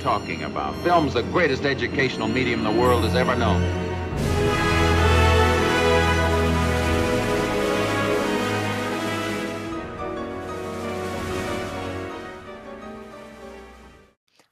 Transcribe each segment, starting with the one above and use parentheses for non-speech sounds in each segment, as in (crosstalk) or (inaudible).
talking about. Film's the greatest educational medium the world has ever known.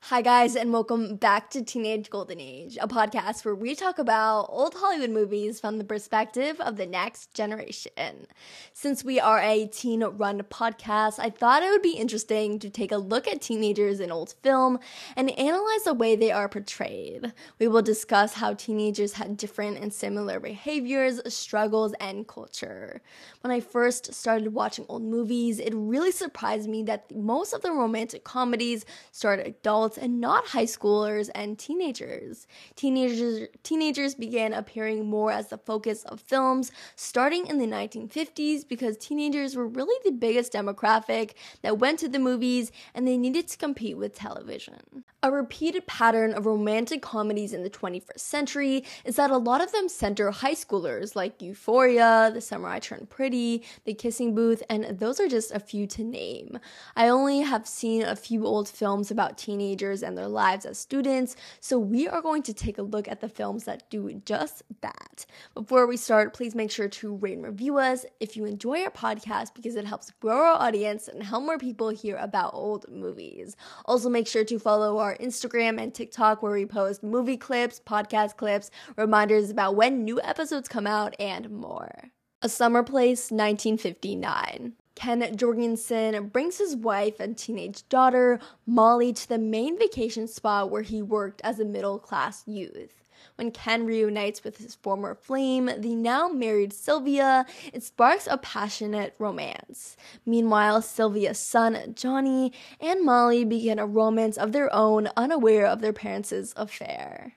Hi, guys, and welcome back to Teenage Golden Age, a podcast where we talk about old Hollywood movies from the perspective of the next generation. Since we are a teen run podcast, I thought it would be interesting to take a look at teenagers in old film and analyze the way they are portrayed. We will discuss how teenagers had different and similar behaviors, struggles, and culture. When I first started watching old movies, it really surprised me that most of the romantic comedies starred adults and not high schoolers and teenagers. Teenagers teenagers began appearing more as the focus of films starting in the 1950s because teenagers were really the biggest demographic that went to the movies and they needed to compete with television. A repeated pattern of romantic comedies in the 21st century is that a lot of them center high schoolers like Euphoria, The Summer I Turned Pretty, The Kissing Booth, and those are just a few to name. I only have seen a few old films about teenagers and their lives as students, so we are going to take a look at the films that do just that. Before we start, please make sure to rate and review us if you enjoy our podcast because it helps grow our audience and help more people hear about old movies. Also, make sure to follow our Instagram and TikTok where we post movie clips, podcast clips, reminders about when new episodes come out, and more. A Summer Place 1959. Ken Jorgensen brings his wife and teenage daughter, Molly, to the main vacation spot where he worked as a middle class youth. When Ken reunites with his former flame, the now married Sylvia, it sparks a passionate romance. Meanwhile, Sylvia's son, Johnny, and Molly begin a romance of their own, unaware of their parents' affair.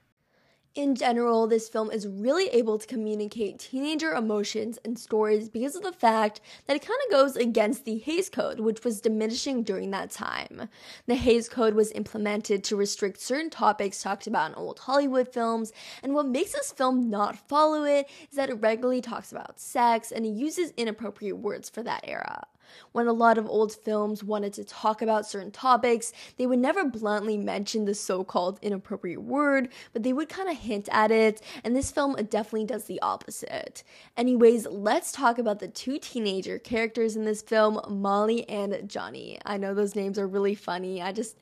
In general, this film is really able to communicate teenager emotions and stories because of the fact that it kind of goes against the Hays Code, which was diminishing during that time. The Hays Code was implemented to restrict certain topics talked about in old Hollywood films, and what makes this film not follow it is that it regularly talks about sex and it uses inappropriate words for that era. When a lot of old films wanted to talk about certain topics, they would never bluntly mention the so called inappropriate word, but they would kind of hint at it, and this film definitely does the opposite. Anyways, let's talk about the two teenager characters in this film, Molly and Johnny. I know those names are really funny. I just,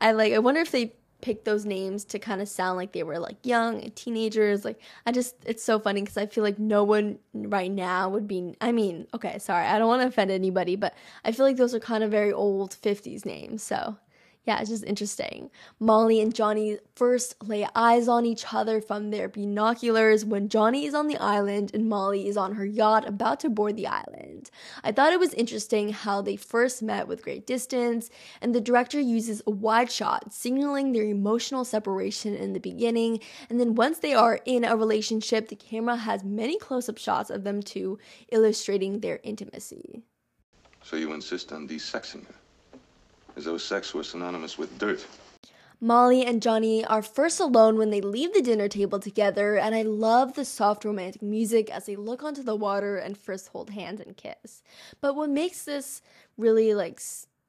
I like, I wonder if they picked those names to kind of sound like they were like young teenagers. Like I just it's so funny because I feel like no one right now would be. I mean, okay, sorry, I don't want to offend anybody, but I feel like those are kind of very old '50s names. So yeah, it's just interesting. Molly and Johnny first lay eyes on each other from their binoculars when Johnny is on the island and Molly is on her yacht about to board the island. I thought it was interesting how they first met with great distance, and the director uses a wide shot signaling their emotional separation in the beginning, and then once they are in a relationship, the camera has many close up shots of them two, illustrating their intimacy. So you insist on desexing her? As though sex was synonymous with dirt. Molly and Johnny are first alone when they leave the dinner table together, and I love the soft romantic music as they look onto the water and first hold hands and kiss. But what makes this really like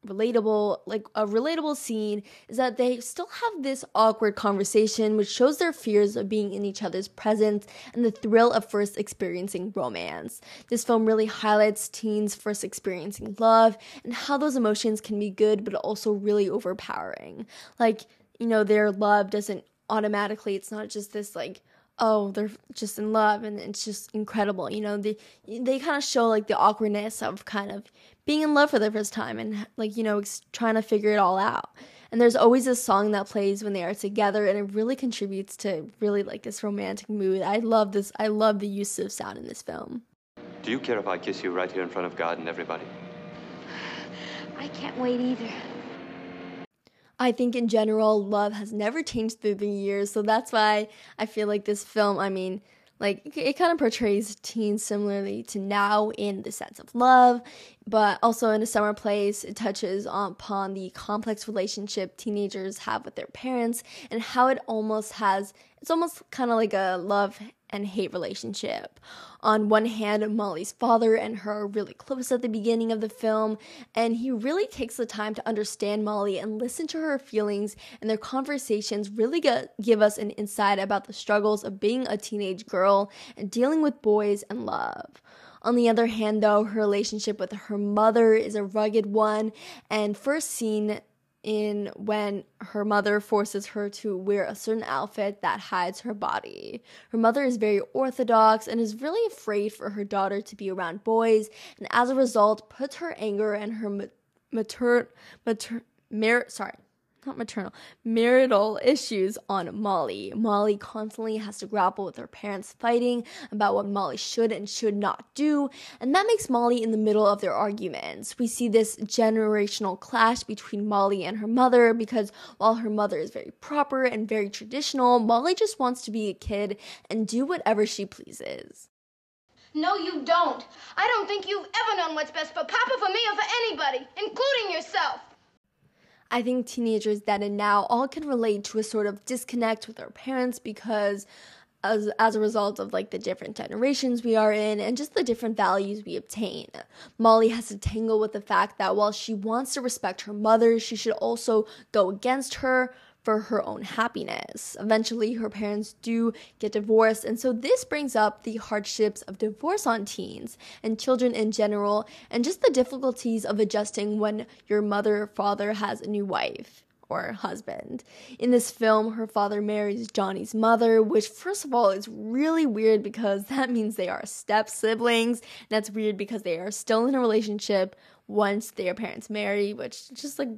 relatable like a relatable scene is that they still have this awkward conversation which shows their fears of being in each other's presence and the thrill of first experiencing romance. This film really highlights teens first experiencing love and how those emotions can be good but also really overpowering. Like you know their love doesn't automatically it's not just this like oh they're just in love and it's just incredible you know? They they kind of show like the awkwardness of kind of being in love for the first time and like you know ex- trying to figure it all out. And there's always a song that plays when they are together and it really contributes to really like this romantic mood. I love this i love the use of sound in this film. Do you care if i kiss you right here in front of god and everybody? I can't wait either. I think in general, love has never changed through the years. So that's why I feel like this film, I mean, like it kind of portrays teens similarly to now in the sense of love, but also in a summer place, it touches upon the complex relationship teenagers have with their parents and how it almost has it's almost kind of like a love and hate relationship. On one hand, Molly's father and her are really close at the beginning of the film, and he really takes the time to understand Molly and listen to her feelings, and their conversations really get, give us an insight about the struggles of being a teenage girl and dealing with boys and love. On the other hand, though, her relationship with her mother is a rugged one, and first seen in when her mother forces her to wear a certain outfit that hides her body. Her mother is very orthodox and is really afraid for her daughter to be around boys, and as a result, puts her anger and her mater, mater, sorry, not maternal, marital issues on Molly. Molly constantly has to grapple with her parents fighting about what Molly should and should not do, and that makes Molly in the middle of their arguments. We see this generational clash between Molly and her mother because while her mother is very proper and very traditional, Molly just wants to be a kid and do whatever she pleases. No, you don't. I don't think you've ever known what's best for Papa, for me, or for anybody, including yourself. I think teenagers then and now all can relate to a sort of disconnect with their parents because as, as a result of like the different generations we are in and just the different values we obtain. Molly has to tangle with the fact that while she wants to respect her mother, she should also go against her for her own happiness. Eventually, her parents do get divorced, and so this brings up the hardships of divorce on teens and children in general, and just the difficulties of adjusting when your mother or father has a new wife or husband. In this film, her father marries Johnny's mother, which, first of all, is really weird because (laughs) that means they are step siblings. That's weird because they are still in a relationship once their parents marry, which just like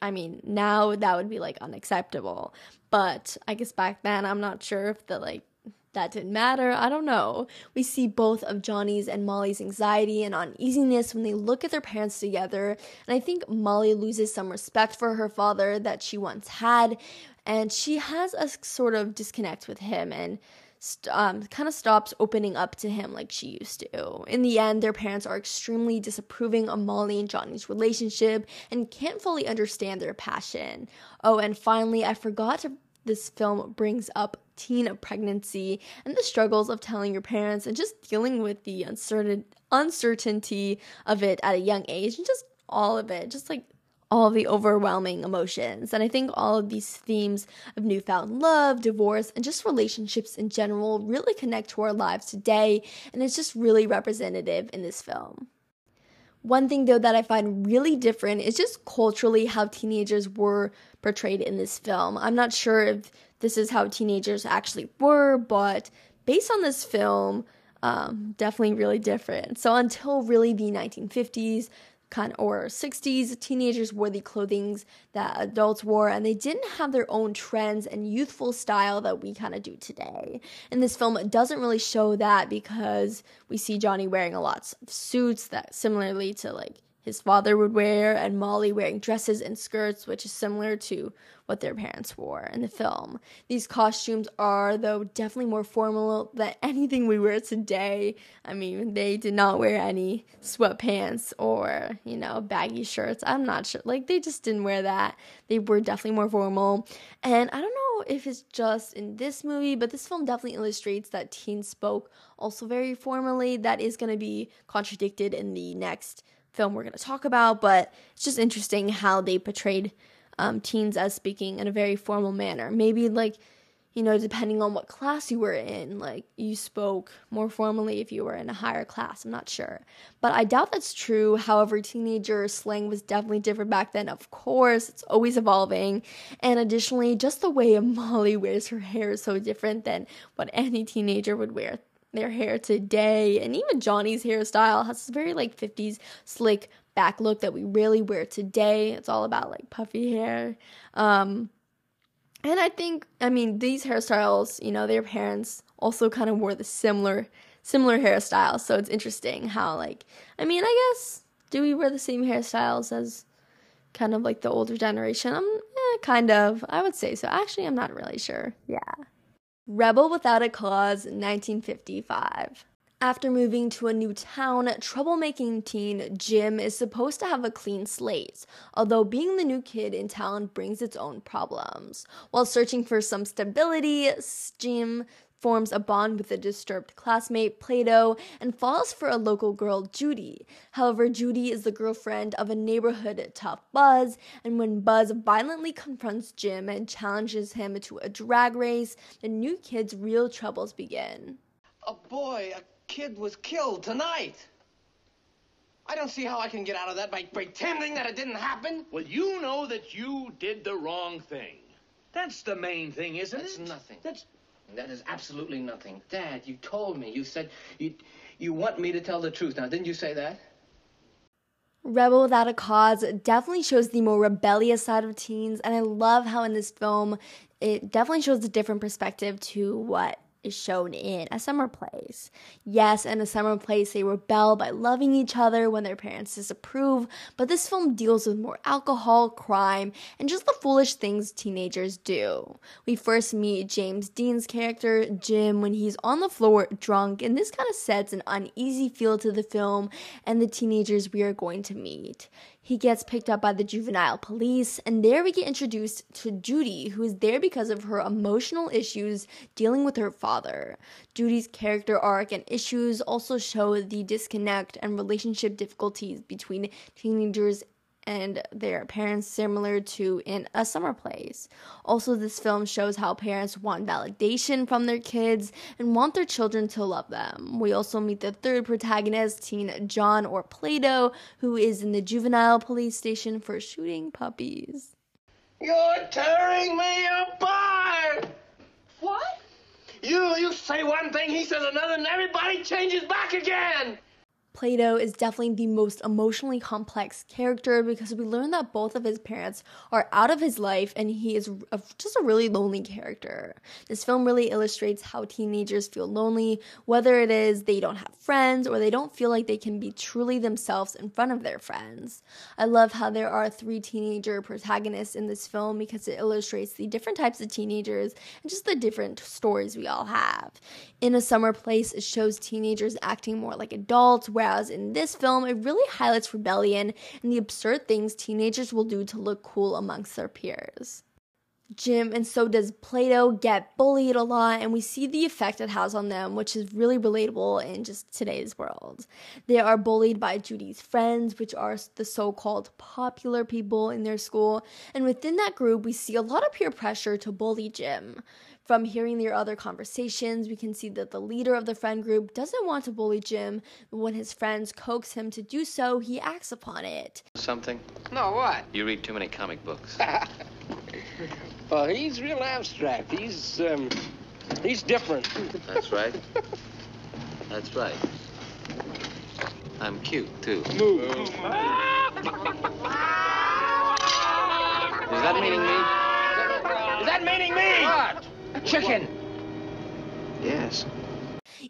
I mean, now that would be like unacceptable. But I guess back then, I'm not sure if the like that didn't matter. I don't know. We see both of Johnny's and Molly's anxiety and uneasiness when they look at their parents together. And I think Molly loses some respect for her father that she once had. And she has a sort of disconnect with him. And um, kind of stops opening up to him like she used to. In the end, their parents are extremely disapproving of Molly and Johnny's relationship and can't fully understand their passion. Oh, and finally, I forgot to. This film brings up teen pregnancy and the struggles of telling your parents and just dealing with the uncertain uncertainty of it at a young age and just all of it. Just like all the overwhelming emotions. And I think all of these themes of newfound love, divorce, and just relationships in general really connect to our lives today, and it's just really representative in this film. One thing though that I find really different is just culturally how teenagers were portrayed in this film. I'm not sure if this is how teenagers actually were, but based on this film, um, definitely really different. So until really the 1950s, kind of, or 60s teenagers wore the clothing that adults wore and they didn't have their own trends and youthful style that we kind of do today. And this film doesn't really show that because we see johnny wearing a lot of suits that similarly to like his father would wear, and Molly wearing dresses and skirts, which is similar to what their parents wore in the film. These costumes are, though, definitely more formal than anything we wear today. I mean, they did not wear any sweatpants or, you know, baggy shirts. I'm not sure. Like, they just didn't wear that. They were definitely more formal. And I don't know if it's just in this movie, but this film definitely illustrates that teens spoke also very formally. That is going to be contradicted in the next film we're going to talk about, but it's just interesting how they portrayed um, teens as speaking in a very formal manner. Maybe like, you know, depending on what class you were in, like you spoke more formally if you were in a higher class. I'm not sure. But I doubt that's true. However, teenager slang was definitely different back then. Of course, it's always evolving. And additionally, just the way (laughs) Molly wears her hair is so different than what any teenager would wear their hair today. And even Johnny's hairstyle has this very like 50s slick back look that we really wear today. It's all about like puffy hair. Um, and I think, I mean, these hairstyles, you know, their parents also kind of wore the similar similar hairstyles. So it's interesting how like I mean, I guess do we wear the same hairstyles as kind of like the older generation? I'm eh, kind of. I would say so. Actually, I'm not really sure. Yeah. Rebel Without a Cause, 1955. After moving to a new town, troublemaking teen Jim is supposed to have a clean slate, although being the new kid in town brings its own problems. While searching for some stability, Jim forms a bond with a disturbed classmate, Plato, and falls for a local girl, Judy. However, Judy is the girlfriend of a neighborhood tough Buzz, and when Buzz violently confronts Jim and challenges him to a drag race, the new kid's real troubles begin. A boy, a kid was killed tonight. I don't see how I can get out of that by pretending that it didn't happen. Well, you know that you did the wrong thing. That's the main thing, isn't That's it? nothing. That's That is absolutely nothing. Dad, you told me. You said you you want me to tell the truth. Now, didn't you say that? Rebel Without a Cause definitely shows the more rebellious side of teens, and I love how in this film it definitely shows a different perspective to what is shown in a summer place. Yes, in a summer place, they rebel by loving each other when their parents disapprove, but this film deals with more alcohol, crime, and just the foolish things teenagers do. We first meet James Dean's character, Jim, when he's on the floor drunk, and this kind of sets an uneasy feel to the film and the teenagers we are going to meet. He gets picked up by the juvenile police, and there we get introduced to Judy, who is there because of her emotional issues dealing with her father. Judy's character arc and issues also show the disconnect and relationship difficulties between teenagers and their parents similar to in a summer place. Also, this film shows how parents want validation from their kids and want their children to love them. We also meet the third protagonist, teen John or Plato, who is in the juvenile police station for shooting puppies. You're tearing me apart. What? You you say one thing, he says another, and everybody changes back again. Plato is definitely the most emotionally complex character because we learn that both of his parents are out of his life and he is a, just a really lonely character. This film really illustrates how teenagers feel lonely, whether it is they don't have friends or they don't feel like they can be truly themselves in front of their friends. I love how there are three teenager protagonists in this film because it illustrates the different types of teenagers and just the different stories we all have. In A Summer Place, it shows teenagers acting more like adults, whereas in this film, it really highlights rebellion and the absurd things teenagers will do to look cool amongst their peers. Jim and so does Plato get bullied a lot, and we see the effect it has on them, which is really relatable in just today's world. They are bullied by Judy's friends, which are the so called popular people in their school, and within that group, we see a lot of peer pressure to bully Jim. From hearing their other conversations, we can see that the leader of the friend group doesn't want to bully Jim, but when his friends coax him to do so, he acts upon it. Something? No, what? You read too many comic books. (laughs) Well, he's real abstract. He's um, he's different. That's right. That's right. I'm cute, too. Move. Is that meaning me? Is that meaning me? What? Chicken. Yes.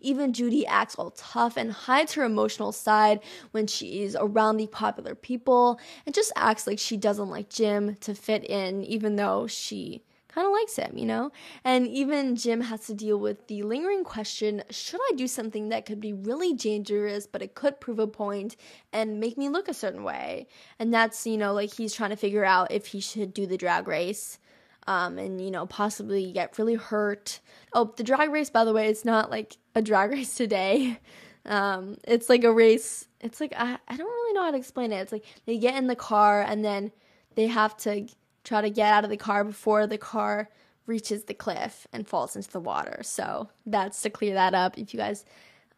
Even Judy acts all tough and hides her emotional side when she is around the popular people and just acts like she doesn't like Jim to fit in, even though she kind of likes him, you know? And even Jim has to deal with the lingering question should I do something that could be really dangerous, but it could prove a point and make me look a certain way? And that's, you know, like he's trying to figure out if he should do the drag race um, and you know possibly get really hurt. Oh, the drag race, by the way, it's not like a drag (laughs) race today. Um, it's like a race. It's like I, I don't really know how to explain it. It's like they get in the car and then they have to try to get out of the car before the car reaches the cliff and falls into the water. So that's to clear that up if you guys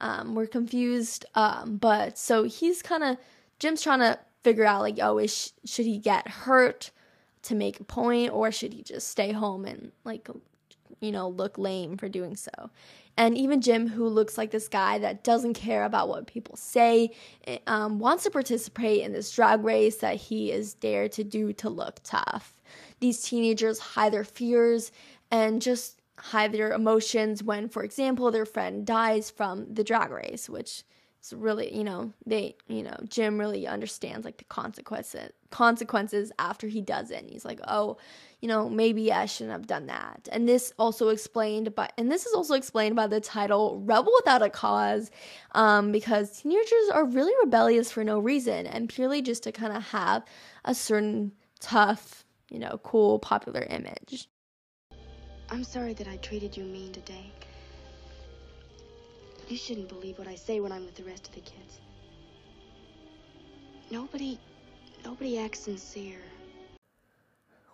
um, were confused. Um, but so he's kind of Jim's trying to figure out like, oh, is should he get hurt? To make a point or should he just stay home and like you know look lame for doing so? And even jim who looks like this guy that doesn't care about what people say um, wants to participate in this drag race that he is dared to do to look tough. These teenagers hide their fears and just hide their emotions when for example their friend dies from the drag race which it's really you know they you know jim really understands like the consequences consequences after he does it. And he's like oh you know maybe i shouldn't have done that. And this also explained by and this is also explained by the title rebel without a cause um, because teenagers are really rebellious for no reason and purely just to kind of have a certain tough you know cool popular image. I'm sorry that I treated you mean today. You shouldn't believe what I say when I'm with the rest of the kids. Nobody, nobody acts sincere.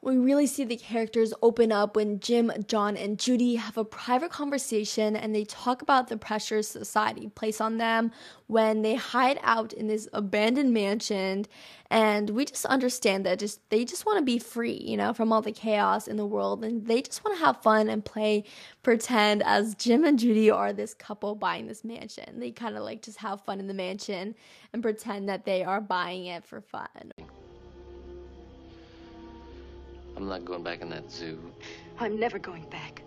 We really see the characters open up when Jim, John, and Judy have a private conversation and they talk about the pressures society place on them when they hide out in this abandoned mansion and we just understand that just they just want to be free, you know, from all the chaos in the world and they just want to have fun and play pretend as Jim and Judy are this couple buying this mansion. They kind of like just have fun in the mansion and pretend that they are buying it for fun. I'm not going back in that zoo. I'm never going back.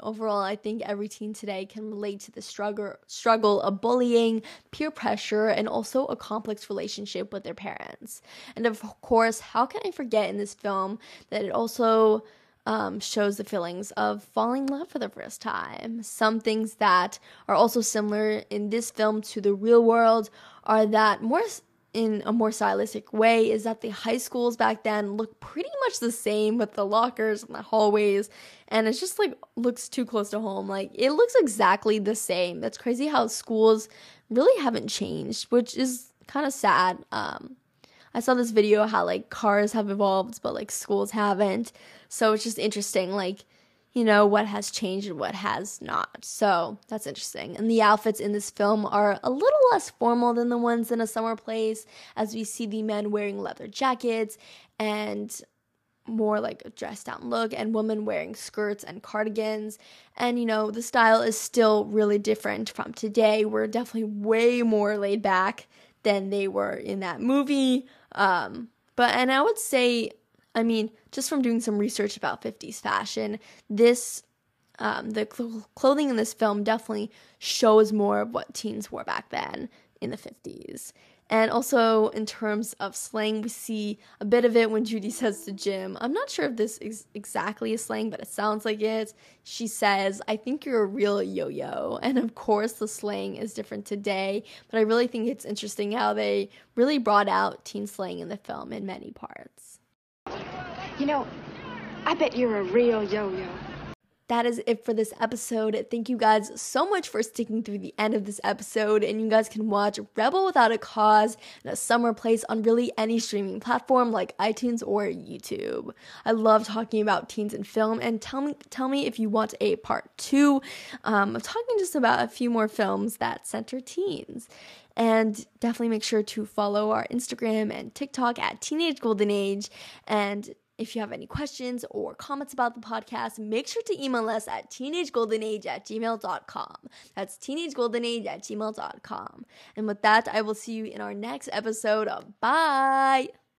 Overall, I think every teen today can relate to the struggle struggle of bullying, peer pressure, and also a complex relationship with their parents. And of course, how can I forget in this film that it also um, shows the feelings of falling in love for the first time. Some things that are also similar in this film to the real world are that more in a more stylistic way is that the high schools back then look pretty much the same with the lockers and the hallways and it's just like looks too close to home. Like it looks exactly the same. That's crazy how schools really haven't changed which is kind of sad. Um i saw this video how like cars have evolved but like schools haven't. So it's just interesting like you know, what has changed and what has not. So that's interesting. And the outfits in this film are a little less formal than the ones in A Summer Place, as we see the men wearing leather jackets and more like a dressed down look, and women wearing skirts and cardigans. And you know, the style is still really different from today. We're definitely way more laid back than they were in that movie. Um, but, and I would say, I mean, just from doing some research about 50s fashion, this um, the cl- clothing in this film definitely shows more of what teens wore back then in the 50s. And also, in terms of slang, we see a bit of it when Judy (laughs) says to Jim, I'm not sure if this is exactly a slang, but it sounds like it. She says, I think you're a real yo yo. And of course, the slang is different today, but I really think it's interesting how they really brought out teen slang in the film in many parts. You know, I bet you're a real yo-yo. That is it for this episode. Thank you guys so much for sticking through the end of this episode. And you guys can watch Rebel Without a Cause and A Summer Place on really any streaming platform like iTunes or YouTube. I love talking about teens in film. And tell me, tell me if you want a part two um, of talking just about a few more films that center teens. And definitely make sure to follow our Instagram and TikTok at Teenage Golden Age. And if you have any questions or comments about the podcast, make sure to email us at teenagegoldenage at gmail.com. That's teenagegoldenage at gmail.com. And with that, I will see you in our next episode. Bye.